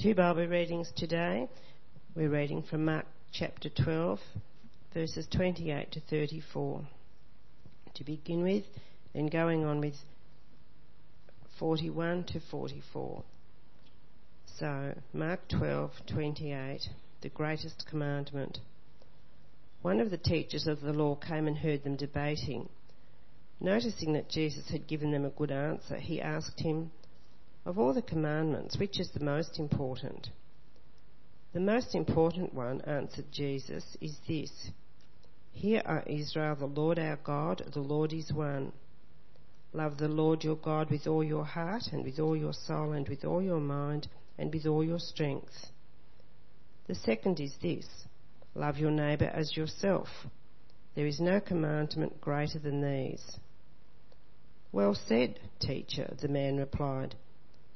Two Bible readings today. We're reading from Mark chapter 12, verses 28 to 34. To begin with, and going on with 41 to 44. So, Mark 12:28, the greatest commandment. One of the teachers of the law came and heard them debating. Noticing that Jesus had given them a good answer, he asked him, of all the commandments, which is the most important? The most important one, answered Jesus, is this Hear, O Israel, the Lord our God, the Lord is one. Love the Lord your God with all your heart, and with all your soul, and with all your mind, and with all your strength. The second is this Love your neighbour as yourself. There is no commandment greater than these. Well said, teacher, the man replied.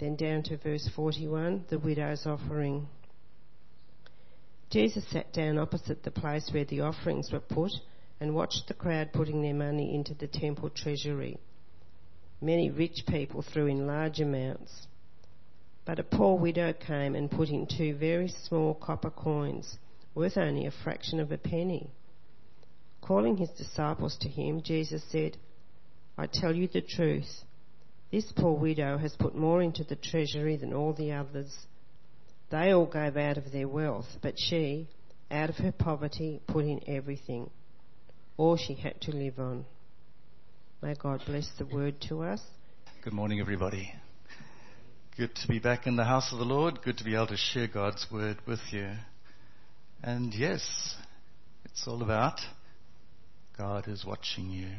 Then down to verse 41, the widow's offering. Jesus sat down opposite the place where the offerings were put and watched the crowd putting their money into the temple treasury. Many rich people threw in large amounts. But a poor widow came and put in two very small copper coins, worth only a fraction of a penny. Calling his disciples to him, Jesus said, I tell you the truth. This poor widow has put more into the treasury than all the others. They all gave out of their wealth, but she, out of her poverty, put in everything, all she had to live on. May God bless the word to us. Good morning, everybody. Good to be back in the house of the Lord. Good to be able to share God's word with you. And yes, it's all about God is watching you.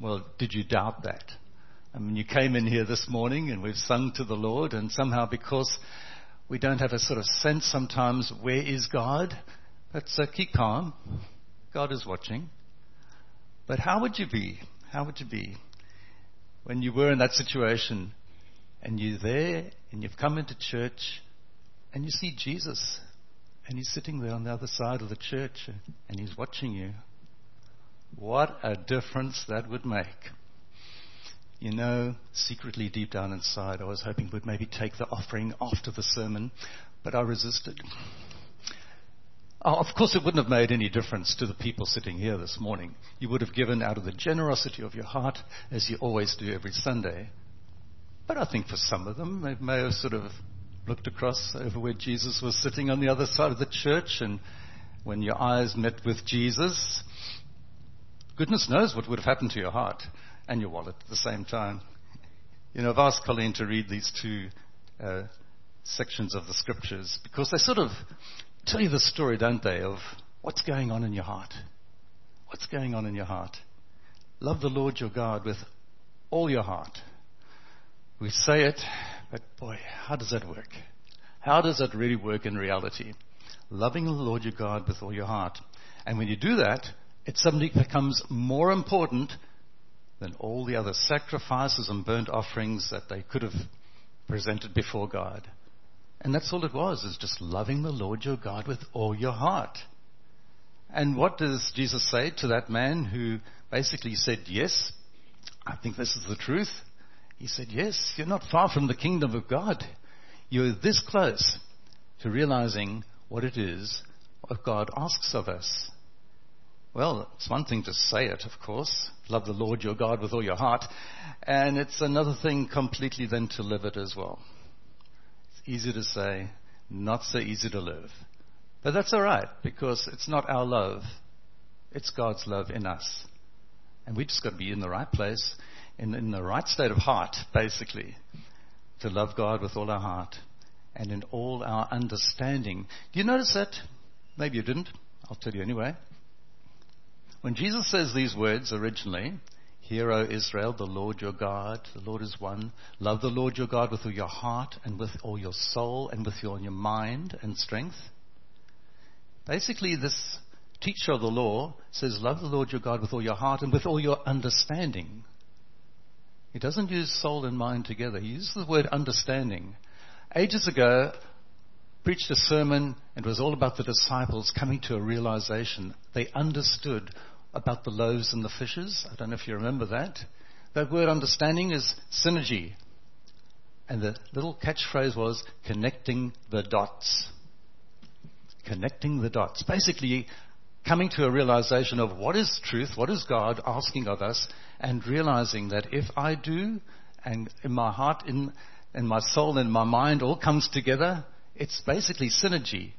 Well, did you doubt that? I mean, you came in here this morning and we've sung to the Lord, and somehow because we don't have a sort of sense sometimes, where is God? But uh, keep calm. God is watching. But how would you be? How would you be when you were in that situation and you're there and you've come into church and you see Jesus and he's sitting there on the other side of the church and he's watching you? What a difference that would make. You know, secretly deep down inside, I was hoping we'd maybe take the offering after the sermon, but I resisted. Oh, of course, it wouldn't have made any difference to the people sitting here this morning. You would have given out of the generosity of your heart, as you always do every Sunday. But I think for some of them, they may have sort of looked across over where Jesus was sitting on the other side of the church, and when your eyes met with Jesus, goodness knows what would have happened to your heart and your wallet at the same time. You know, I've asked Colleen to read these two uh, sections of the scriptures because they sort of tell you the story, don't they, of what's going on in your heart. What's going on in your heart? Love the Lord your God with all your heart. We say it, but boy, how does that work? How does that really work in reality? Loving the Lord your God with all your heart. And when you do that, it suddenly becomes more important than all the other sacrifices and burnt offerings that they could have presented before God. And that's all it was, is just loving the Lord your God with all your heart. And what does Jesus say to that man who basically said, Yes, I think this is the truth? He said, Yes, you're not far from the kingdom of God. You're this close to realizing what it is what God asks of us. Well, it's one thing to say it, of course. Love the Lord your God with all your heart. And it's another thing completely then to live it as well. It's easy to say, not so easy to live. But that's alright, because it's not our love. It's God's love in us. And we just got to be in the right place, in, in the right state of heart, basically, to love God with all our heart and in all our understanding. Do you notice that? Maybe you didn't. I'll tell you anyway. When Jesus says these words originally, Hear, O Israel, the Lord your God, the Lord is one. Love the Lord your God with all your heart and with all your soul and with all your mind and strength. Basically, this teacher of the law says, Love the Lord your God with all your heart and with all your understanding. He doesn't use soul and mind together. He uses the word understanding. Ages ago, preached a sermon and it was all about the disciples coming to a realization. They understood about the loaves and the fishes. I don't know if you remember that. That word understanding is synergy. And the little catchphrase was connecting the dots. Connecting the dots. Basically, coming to a realization of what is truth, what is God asking of us, and realizing that if I do, and in my heart, in, in my soul, in my mind all comes together, it's basically synergy.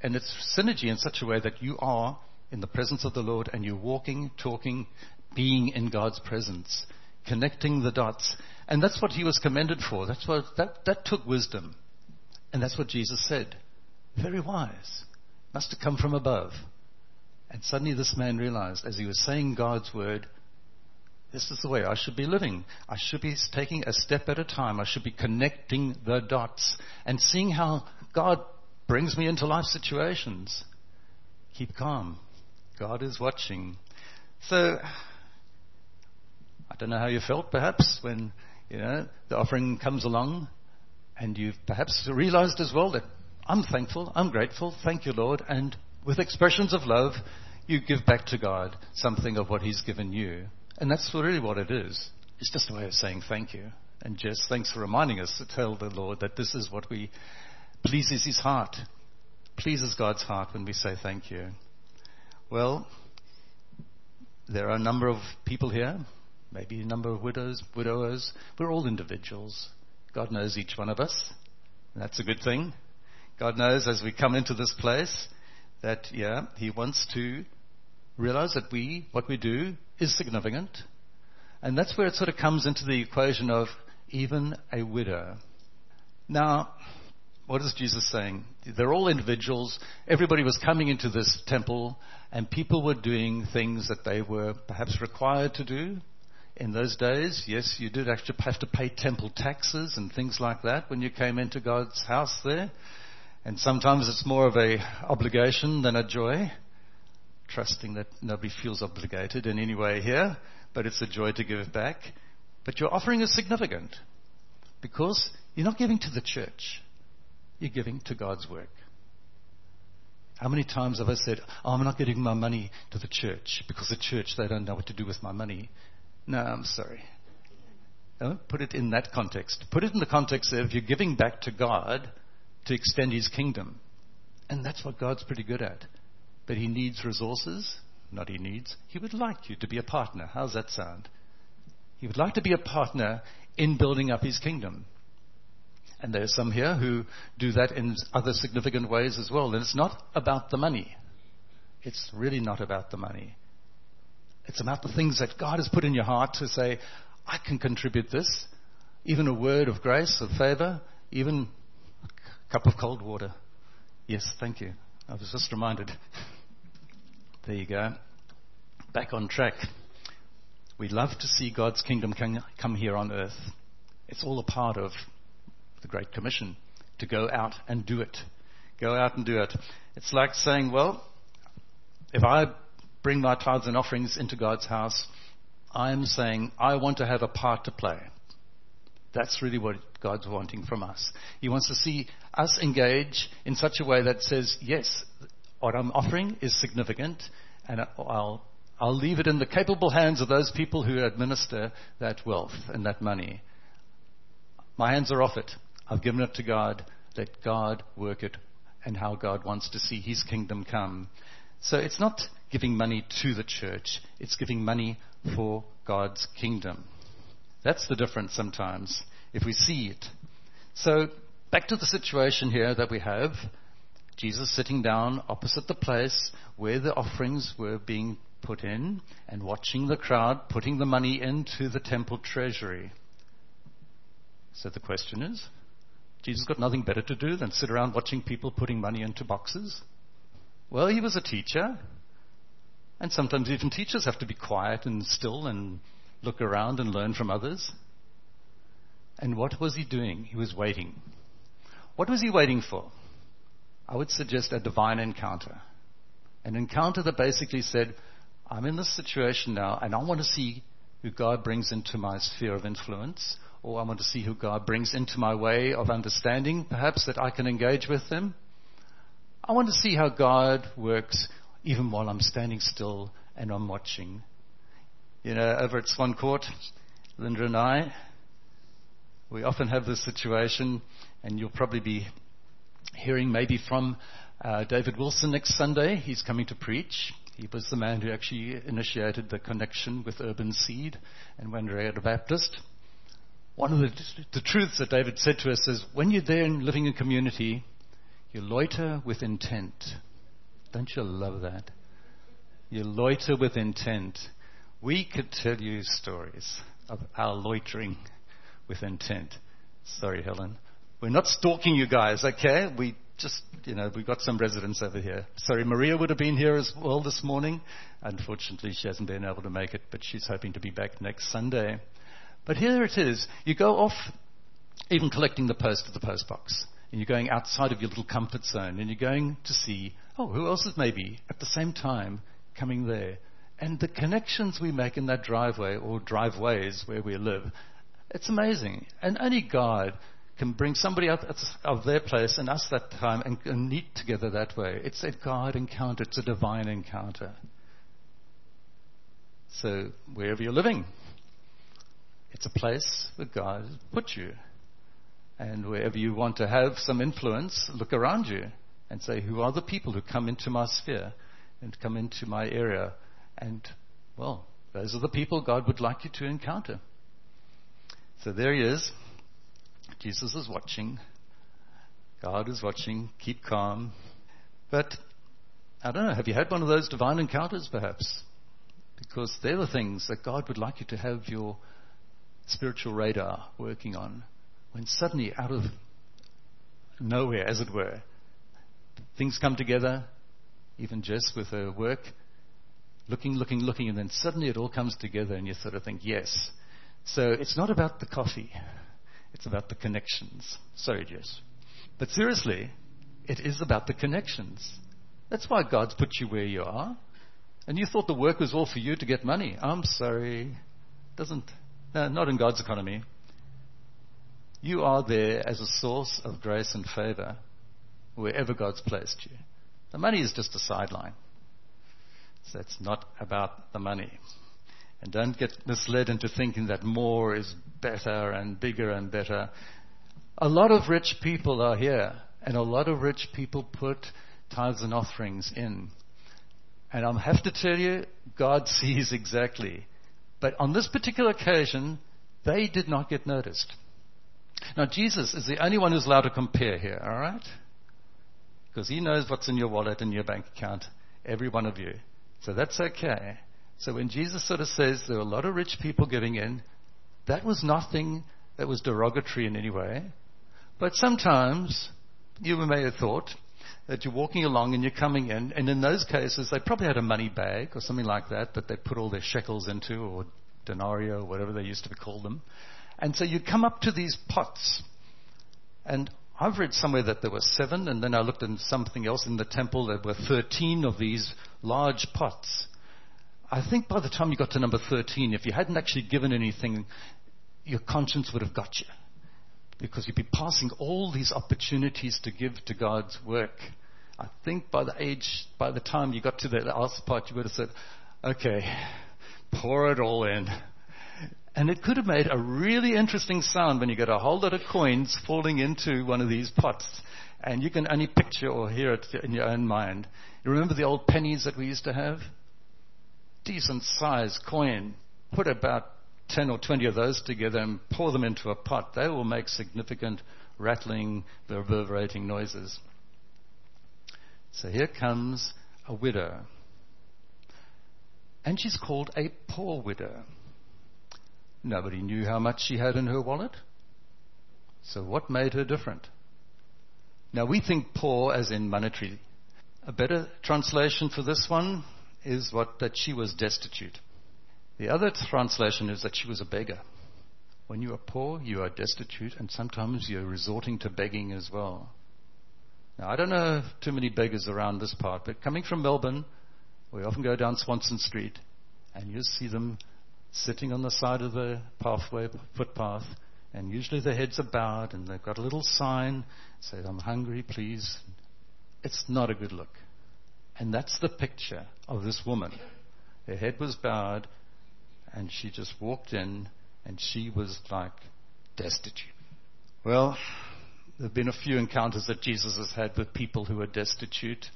And it's synergy in such a way that you are in the presence of the Lord and you're walking, talking, being in God's presence, connecting the dots. And that's what he was commended for. That's what, that, that took wisdom. And that's what Jesus said. Very wise. Must have come from above. And suddenly this man realized as he was saying God's word, this is the way I should be living. I should be taking a step at a time. I should be connecting the dots and seeing how God brings me into life situations. Keep calm. God is watching. So, I don't know how you felt perhaps when, you know, the offering comes along and you've perhaps realized as well that I'm thankful, I'm grateful, thank you Lord, and with expressions of love, you give back to God something of what He's given you. And that's really what it is. It's just a way of saying thank you. And Jess, thanks for reminding us to tell the Lord that this is what we pleases His heart, pleases God's heart when we say thank you. Well, there are a number of people here, maybe a number of widows, widowers. We're all individuals. God knows each one of us. That's a good thing. God knows as we come into this place that, yeah, He wants to realize that we, what we do, is significant. And that's where it sort of comes into the equation of even a widow. Now, what is Jesus saying? They're all individuals. Everybody was coming into this temple, and people were doing things that they were perhaps required to do. In those days, yes, you did actually have to pay temple taxes and things like that when you came into God's house there. And sometimes it's more of a obligation than a joy trusting that nobody feels obligated in any way here, but it's a joy to give back. But your offering is significant because you're not giving to the church, you're giving to God's work. How many times have I said, oh, I'm not giving my money to the church because the church, they don't know what to do with my money? No, I'm sorry. Don't put it in that context. Put it in the context of you're giving back to God to extend His kingdom. And that's what God's pretty good at. But he needs resources. Not he needs. He would like you to be a partner. How's that sound? He would like to be a partner in building up his kingdom. And there are some here who do that in other significant ways as well. And it's not about the money. It's really not about the money. It's about the things that God has put in your heart to say, I can contribute this. Even a word of grace, of favor, even a cup of cold water. Yes, thank you. I was just reminded. There you go. Back on track. We love to see God's kingdom come here on earth. It's all a part of the Great Commission to go out and do it. Go out and do it. It's like saying, well, if I bring my tithes and offerings into God's house, I'm saying I want to have a part to play. That's really what God's wanting from us. He wants to see us engage in such a way that says, yes, what I'm offering is significant, and I'll, I'll leave it in the capable hands of those people who administer that wealth and that money. My hands are off it. I've given it to God. Let God work it and how God wants to see His kingdom come. So it's not giving money to the church, it's giving money for God's kingdom. That's the difference sometimes, if we see it. So, back to the situation here that we have. Jesus sitting down opposite the place where the offerings were being put in and watching the crowd putting the money into the temple treasury. So the question is Jesus got nothing better to do than sit around watching people putting money into boxes? Well, he was a teacher. And sometimes even teachers have to be quiet and still and look around and learn from others. And what was he doing? He was waiting. What was he waiting for? I would suggest a divine encounter. An encounter that basically said, I'm in this situation now and I want to see who God brings into my sphere of influence, or I want to see who God brings into my way of understanding, perhaps that I can engage with them. I want to see how God works even while I'm standing still and I'm watching. You know, over at Swan Court, Linda and I, we often have this situation, and you'll probably be hearing maybe from uh, David Wilson next Sunday. He's coming to preach. He was the man who actually initiated the connection with Urban Seed and Wandera Baptist. One of the, the truths that David said to us is when you're there and living in community, you loiter with intent. Don't you love that? You loiter with intent. We could tell you stories of our loitering with intent. Sorry, Helen. We're not stalking you guys, okay? We just, you know, we've got some residents over here. Sorry, Maria would have been here as well this morning. Unfortunately, she hasn't been able to make it, but she's hoping to be back next Sunday. But here it is. You go off even collecting the post at the post box. And you're going outside of your little comfort zone and you're going to see, oh, who else is maybe at the same time coming there? And the connections we make in that driveway or driveways where we live, it's amazing. And only God can bring somebody out of their place and us that time and, and meet together that way. It's a God encounter. It's a divine encounter. So wherever you're living, it's a place where God has put you. And wherever you want to have some influence, look around you and say, who are the people who come into my sphere and come into my area? And, well, those are the people God would like you to encounter. So there he is. Jesus is watching. God is watching. Keep calm. But I don't know, have you had one of those divine encounters perhaps? Because they're the things that God would like you to have your spiritual radar working on. When suddenly, out of nowhere, as it were, things come together, even Jess with her work, looking, looking, looking, and then suddenly it all comes together and you sort of think, yes. So it's not about the coffee. It's about the connections. Sorry, Jess. But seriously, it is about the connections. That's why God's put you where you are. And you thought the work was all for you to get money. I'm sorry. Doesn't, no, not in God's economy. You are there as a source of grace and favor wherever God's placed you. The money is just a sideline. So it's not about the money. And don't get misled into thinking that more is better and bigger and better. A lot of rich people are here, and a lot of rich people put tithes and offerings in. And I have to tell you, God sees exactly. But on this particular occasion, they did not get noticed. Now, Jesus is the only one who's allowed to compare here, all right? Because he knows what's in your wallet and your bank account, every one of you. So that's okay. So when Jesus sort of says there are a lot of rich people giving in, that was nothing that was derogatory in any way. But sometimes you may have thought that you're walking along and you're coming in, and in those cases they probably had a money bag or something like that that they put all their shekels into, or denarii, or whatever they used to call them. And so you come up to these pots, and I've read somewhere that there were seven, and then I looked at something else in the temple. There were 13 of these large pots. I think by the time you got to number 13, if you hadn't actually given anything, your conscience would have got you. Because you'd be passing all these opportunities to give to God's work. I think by the age, by the time you got to the last part, you would have said, okay, pour it all in. And it could have made a really interesting sound when you get a whole lot of coins falling into one of these pots. And you can only picture or hear it in your own mind. You remember the old pennies that we used to have? decent sized coin, put about 10 or 20 of those together and pour them into a pot, they will make significant rattling, reverberating noises. So here comes a widow. And she's called a poor widow. Nobody knew how much she had in her wallet. So what made her different? Now we think poor as in monetary. A better translation for this one is what that she was destitute. The other translation is that she was a beggar. When you are poor, you are destitute, and sometimes you're resorting to begging as well. Now, I don't know too many beggars around this part, but coming from Melbourne, we often go down Swanston Street, and you see them sitting on the side of the pathway, footpath, and usually their heads are bowed, and they've got a little sign, says, I'm hungry, please. It's not a good look. And that's the picture of this woman. Her head was bowed, and she just walked in, and she was like destitute. Well, there have been a few encounters that Jesus has had with people who are destitute,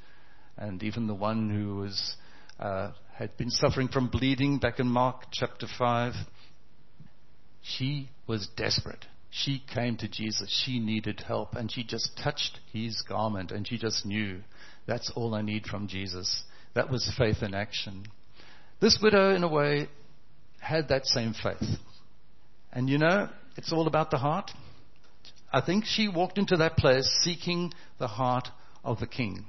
and even the one who was uh, had been suffering from bleeding back in Mark chapter five. She was desperate. She came to Jesus. She needed help, and she just touched his garment, and she just knew that's all I need from Jesus. That was faith in action. This widow, in a way, had that same faith. And you know, it's all about the heart. I think she walked into that place seeking the heart of the king.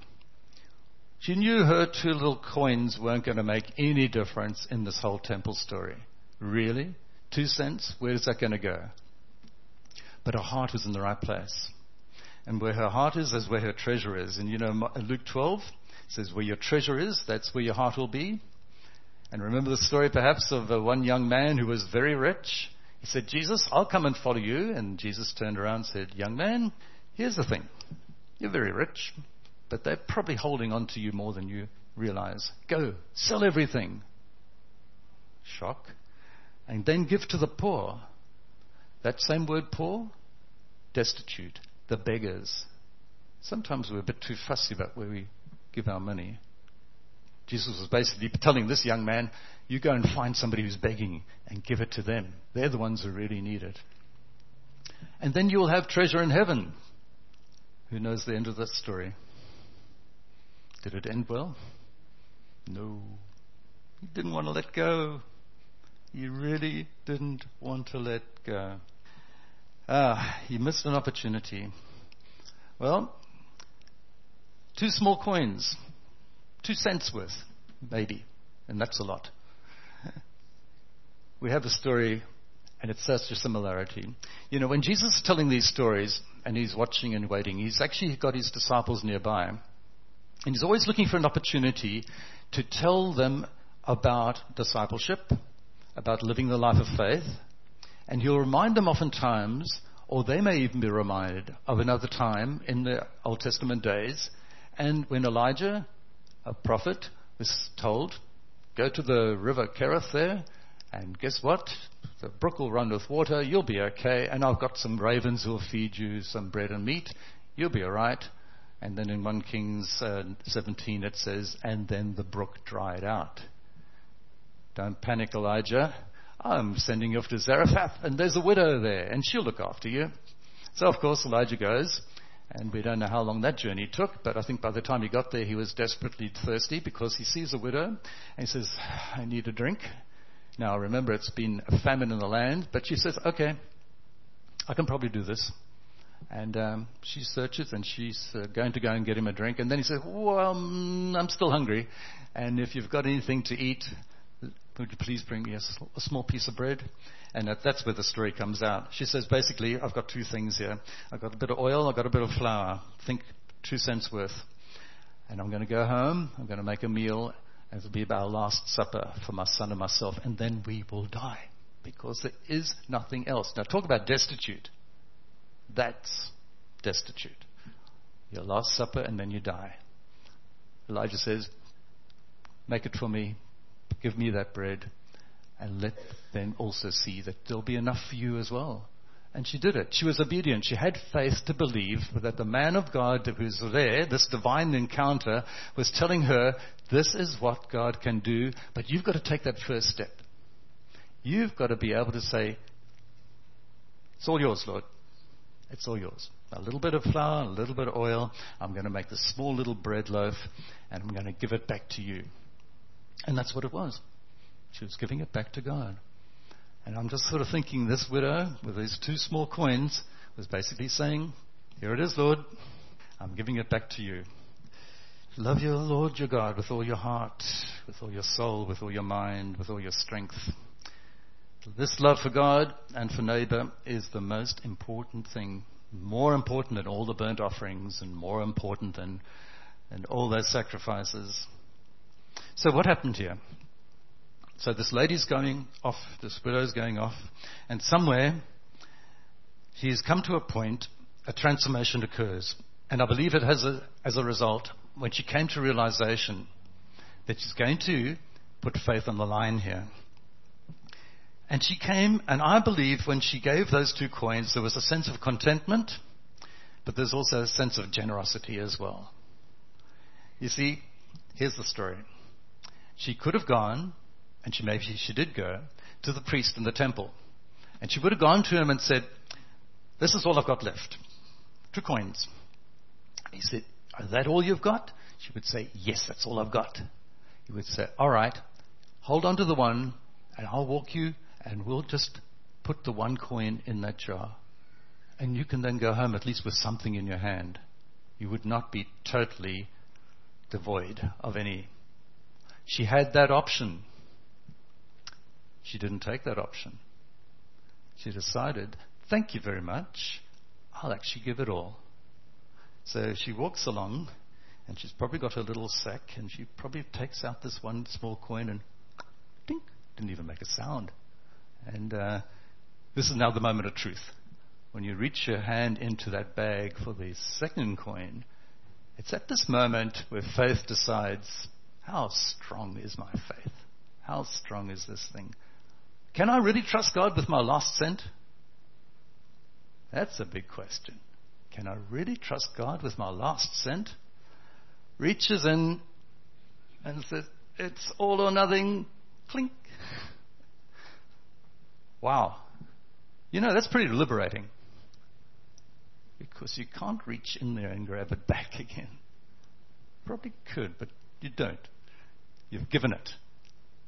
She knew her two little coins weren't going to make any difference in this whole temple story. Really? Two cents? Where's that going to go? But her heart was in the right place. And where her heart is, is where her treasure is. And you know, Luke 12 says, Where your treasure is, that's where your heart will be. And remember the story perhaps of uh, one young man who was very rich he said, Jesus, I'll come and follow you. And Jesus turned around and said, Young man, here's the thing. You're very rich, but they're probably holding on to you more than you realize. Go, sell everything. Shock. And then give to the poor. That same word, poor, destitute, the beggars. Sometimes we're a bit too fussy about where we give our money. Jesus was basically telling this young man, you go and find somebody who's begging and give it to them. They're the ones who really need it. And then you will have treasure in heaven. Who knows the end of that story? Did it end well? No. He didn't want to let go. He really didn't want to let go. Ah, he missed an opportunity. Well, two small coins, two cents worth, maybe, and that's a lot we have a story, and it's such a similarity. You know, when Jesus is telling these stories, and he's watching and waiting, he's actually got his disciples nearby. And he's always looking for an opportunity to tell them about discipleship, about living the life of faith. And he'll remind them oftentimes, or they may even be reminded of another time in the Old Testament days, and when Elijah, a prophet, was told, go to the river Kerith there, and guess what? The brook will run with water. You'll be okay. And I've got some ravens who'll feed you some bread and meat. You'll be all right. And then in 1 Kings uh, 17 it says, and then the brook dried out. Don't panic, Elijah. I'm sending you off to Zarephath, and there's a widow there, and she'll look after you. So, of course, Elijah goes, and we don't know how long that journey took, but I think by the time he got there, he was desperately thirsty because he sees a widow, and he says, I need a drink. Now, remember, it's been a famine in the land, but she says, okay, I can probably do this. And um, she searches and she's uh, going to go and get him a drink. And then he says, Well, mm, I'm still hungry. And if you've got anything to eat, would you please bring me a, a small piece of bread? And that, that's where the story comes out. She says, Basically, I've got two things here. I've got a bit of oil, I've got a bit of flour. Think two cents worth. And I'm going to go home, I'm going to make a meal, and It'll be our last supper for my son and myself, and then we will die because there is nothing else. Now, talk about destitute. That's destitute. Your last supper, and then you die. Elijah says, Make it for me, give me that bread, and let them also see that there'll be enough for you as well. And she did it. She was obedient. She had faith to believe that the man of God who was there, this divine encounter, was telling her, this is what God can do, but you've got to take that first step. You've got to be able to say, it's all yours, Lord. It's all yours. A little bit of flour, a little bit of oil. I'm going to make this small little bread loaf, and I'm going to give it back to you. And that's what it was. She was giving it back to God. And I'm just sort of thinking this widow with these two small coins was basically saying, Here it is, Lord. I'm giving it back to you. Love your Lord your God with all your heart, with all your soul, with all your mind, with all your strength. This love for God and for neighbor is the most important thing. More important than all the burnt offerings and more important than, than all those sacrifices. So what happened here? So this lady's going off, this widow's going off, and somewhere she has come to a point, a transformation occurs. And I believe it has a, as a result, when she came to realization that she's going to put faith on the line here. And she came, and I believe when she gave those two coins, there was a sense of contentment, but there's also a sense of generosity as well. You see, here's the story. She could have gone, and she maybe she did go, to the priest in the temple. And she would have gone to him and said, This is all I've got left. Two coins. He said, Is that all you've got? She would say, Yes, that's all I've got. He would say, All right, hold on to the one, and I'll walk you, and we'll just put the one coin in that jar. And you can then go home at least with something in your hand. You would not be totally devoid of any. She had that option. She didn't take that option. She decided, thank you very much. I'll actually give it all. So she walks along and she's probably got her little sack and she probably takes out this one small coin and dink, didn't even make a sound. And uh, this is now the moment of truth. When you reach your hand into that bag for the second coin, it's at this moment where faith decides, how strong is my faith? How strong is this thing? Can I really trust God with my last cent? That's a big question. Can I really trust God with my last cent? Reaches in and says, It's all or nothing. Clink. Wow. You know, that's pretty liberating. Because you can't reach in there and grab it back again. Probably could, but you don't. You've given it.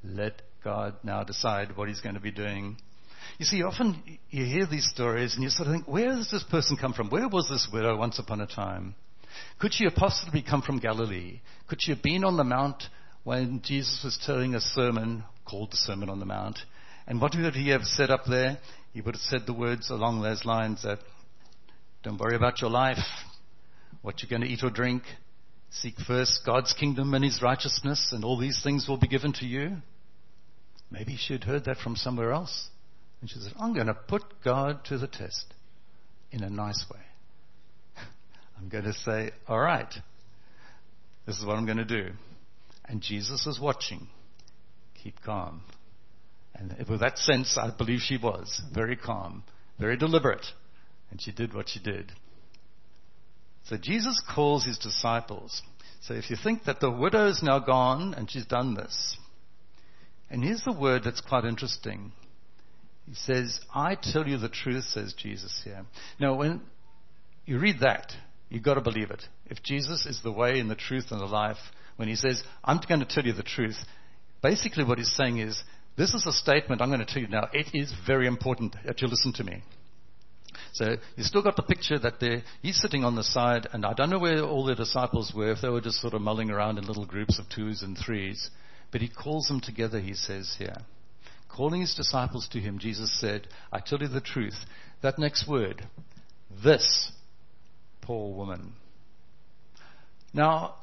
Let God now decide what He's going to be doing. You see, often you hear these stories and you sort of think, where does this person come from? Where was this widow once upon a time? Could she have possibly come from Galilee? Could she have been on the Mount when Jesus was telling a sermon called the Sermon on the Mount? And what would he have said up there? He would have said the words along those lines that, don't worry about your life, what you're going to eat or drink. Seek first God's kingdom and his righteousness, and all these things will be given to you. Maybe she'd heard that from somewhere else. And she said, I'm going to put God to the test in a nice way. I'm going to say, all right, this is what I'm going to do. And Jesus is watching. Keep calm. And with that sense, I believe she was very calm, very deliberate. And she did what she did. So Jesus calls his disciples. So if you think that the widow's now gone and she's done this, and here's the word that's quite interesting. He says, I tell you the truth, says Jesus here. Now, when you read that, you've got to believe it. If Jesus is the way and the truth and the life, when he says, I'm going to tell you the truth, basically what he's saying is, this is a statement I'm going to tell you now. It is very important that you listen to me. So you still got the picture that he's sitting on the side, and I don't know where all the disciples were, if they were just sort of mulling around in little groups of twos and threes. But he calls them together, he says here. Calling his disciples to him, Jesus said, I tell you the truth. That next word, this poor woman. Now,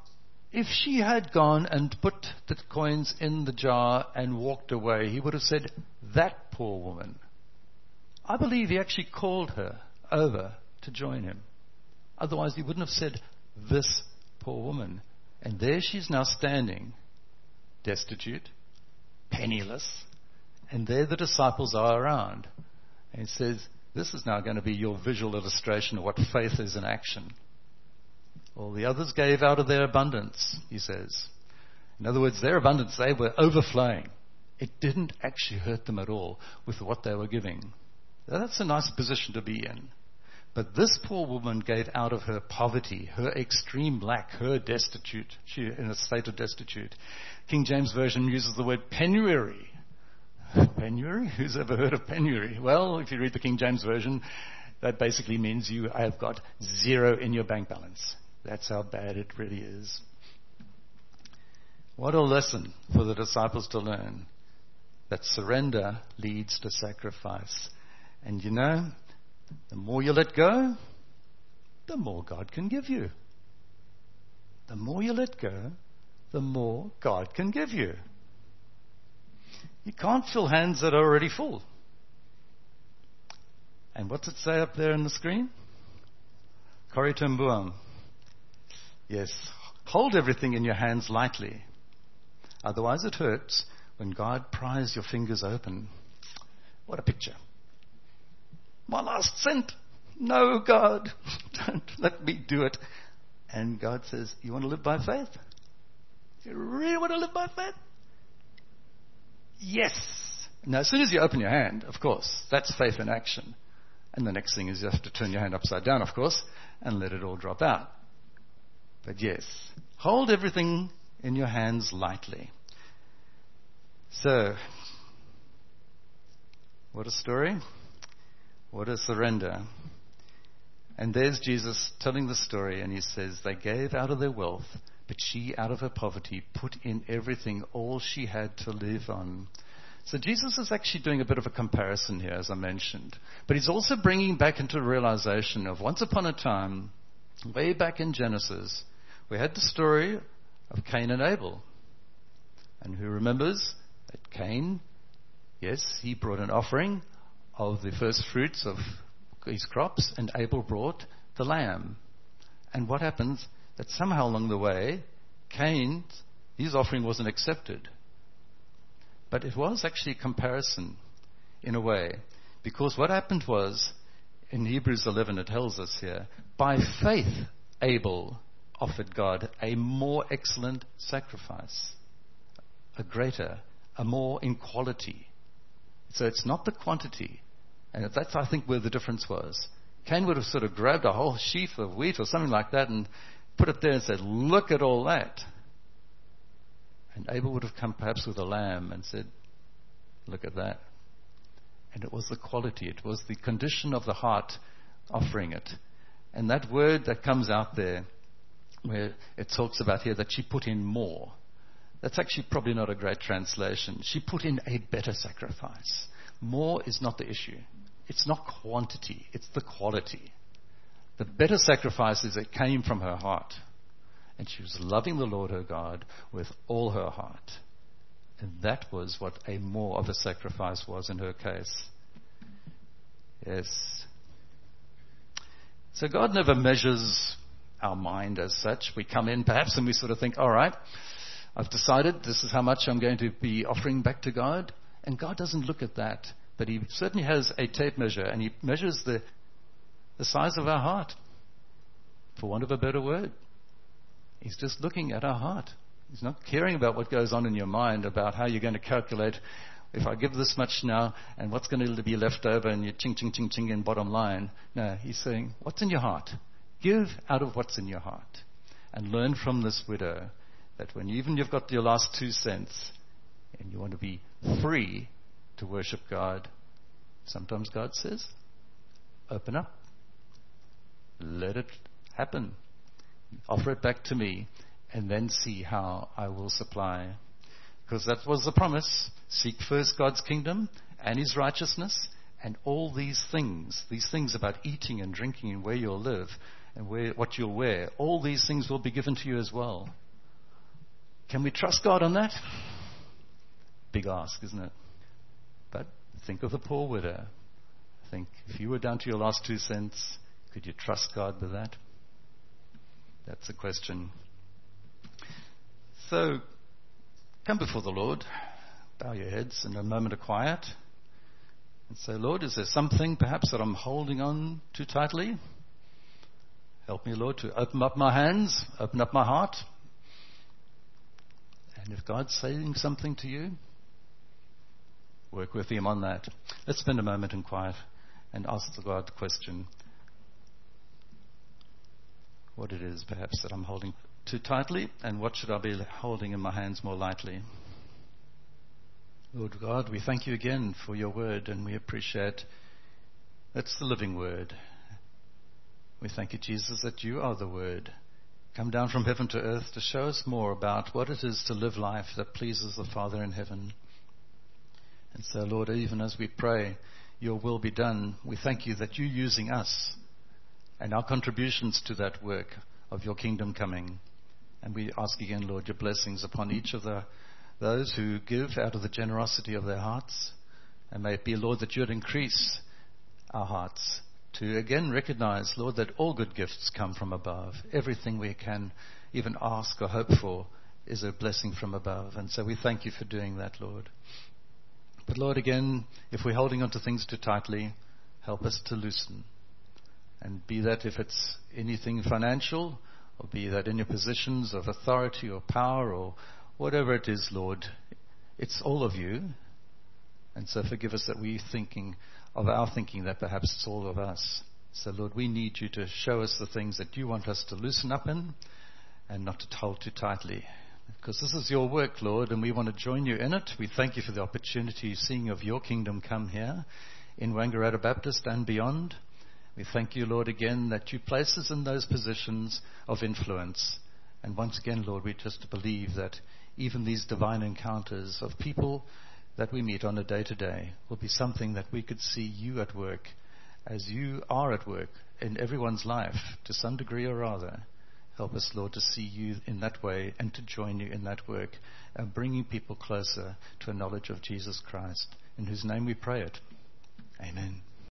if she had gone and put the coins in the jar and walked away, he would have said, That poor woman. I believe he actually called her over to join him. Otherwise, he wouldn't have said, This poor woman. And there she's now standing, destitute, penniless, and there the disciples are around. And he says, This is now going to be your visual illustration of what faith is in action. All the others gave out of their abundance, he says. In other words, their abundance, they were overflowing. It didn't actually hurt them at all with what they were giving. That's a nice position to be in. But this poor woman gave out of her poverty, her extreme lack, her destitute, she in a state of destitute. King James Version uses the word penury. Penury? Who's ever heard of penury? Well, if you read the King James Version, that basically means you have got zero in your bank balance. That's how bad it really is. What a lesson for the disciples to learn that surrender leads to sacrifice. And you know, the more you let go, the more God can give you. The more you let go, the more God can give you. You can't fill hands that are already full. And what's it say up there on the screen? Boom. Yes. Hold everything in your hands lightly. Otherwise it hurts when God pries your fingers open. What a picture. My last cent. No, God. Don't let me do it. And God says, You want to live by faith? You really want to live by faith? Yes. Now, as soon as you open your hand, of course, that's faith in action. And the next thing is you have to turn your hand upside down, of course, and let it all drop out. But yes, hold everything in your hands lightly. So, what a story. What a surrender. And there's Jesus telling the story, and he says, They gave out of their wealth, but she, out of her poverty, put in everything, all she had to live on. So Jesus is actually doing a bit of a comparison here, as I mentioned. But he's also bringing back into realization of once upon a time, way back in Genesis, we had the story of Cain and Abel. And who remembers that Cain, yes, he brought an offering of the first fruits of his crops, and Abel brought the lamb. And what happens? That somehow along the way, Cain's his offering wasn't accepted. But it was actually a comparison in a way. Because what happened was, in Hebrews 11 it tells us here, by faith Abel offered God a more excellent sacrifice, a greater, a more in quality. So it's not the quantity. And that's, I think, where the difference was. Cain would have sort of grabbed a whole sheaf of wheat or something like that and put it there and said, Look at all that. And Abel would have come perhaps with a lamb and said, Look at that. And it was the quality, it was the condition of the heart offering it. And that word that comes out there, where it talks about here that she put in more, that's actually probably not a great translation. She put in a better sacrifice. More is not the issue. It's not quantity, it's the quality. The better sacrifice is that came from her heart. And she was loving the Lord her God with all her heart. And that was what a more of a sacrifice was in her case. Yes. So God never measures our mind as such. We come in perhaps and we sort of think, all right, I've decided this is how much I'm going to be offering back to God. And God doesn't look at that. But He certainly has a tape measure and He measures the, the size of our heart, for want of a better word. He's just looking at our heart. He's not caring about what goes on in your mind, about how you're going to calculate if I give this much now and what's going to be left over and your ching, ching, ching, ching in bottom line. No, he's saying, what's in your heart? Give out of what's in your heart. And learn from this widow that when even you've got your last two cents and you want to be free to worship God, sometimes God says, open up. Let it happen. Offer it back to me and then see how I will supply. Because that was the promise. Seek first God's kingdom and his righteousness and all these things, these things about eating and drinking and where you'll live and where, what you'll wear, all these things will be given to you as well. Can we trust God on that? Big ask, isn't it? But think of the poor widow. Think if you were down to your last two cents, could you trust God with that? That's a question. So, come before the Lord, bow your heads in a moment of quiet, and say, Lord, is there something perhaps that I'm holding on too tightly? Help me, Lord, to open up my hands, open up my heart. And if God's saying something to you, work with Him on that. Let's spend a moment in quiet and ask the God the question what it is perhaps that I'm holding too tightly, and what should I be holding in my hands more lightly? Lord God, we thank you again for your word, and we appreciate that's the living word. We thank you, Jesus, that you are the word. Come down from heaven to earth to show us more about what it is to live life that pleases the Father in heaven. And so, Lord, even as we pray, your will be done, we thank you that you're using us and our contributions to that work of your kingdom coming. And we ask again, Lord, your blessings upon each of the, those who give out of the generosity of their hearts. And may it be, Lord, that you would increase our hearts to again recognize, Lord, that all good gifts come from above. Everything we can even ask or hope for is a blessing from above. And so we thank you for doing that, Lord. But Lord, again, if we're holding on to things too tightly, help us to loosen. And be that if it's anything financial, or be that in your positions of authority or power or whatever it is, Lord, it's all of you. And so forgive us that we're thinking of our thinking that perhaps it's all of us. So, Lord, we need you to show us the things that you want us to loosen up in and not to hold too tightly. Because this is your work, Lord, and we want to join you in it. We thank you for the opportunity seeing of your kingdom come here in Wangaratta Baptist and beyond. We thank you, Lord, again that you place us in those positions of influence. And once again, Lord, we just believe that even these divine encounters of people that we meet on a day to day will be something that we could see you at work as you are at work in everyone's life to some degree or other. Help us, Lord, to see you in that way and to join you in that work, uh, bringing people closer to a knowledge of Jesus Christ, in whose name we pray it. Amen.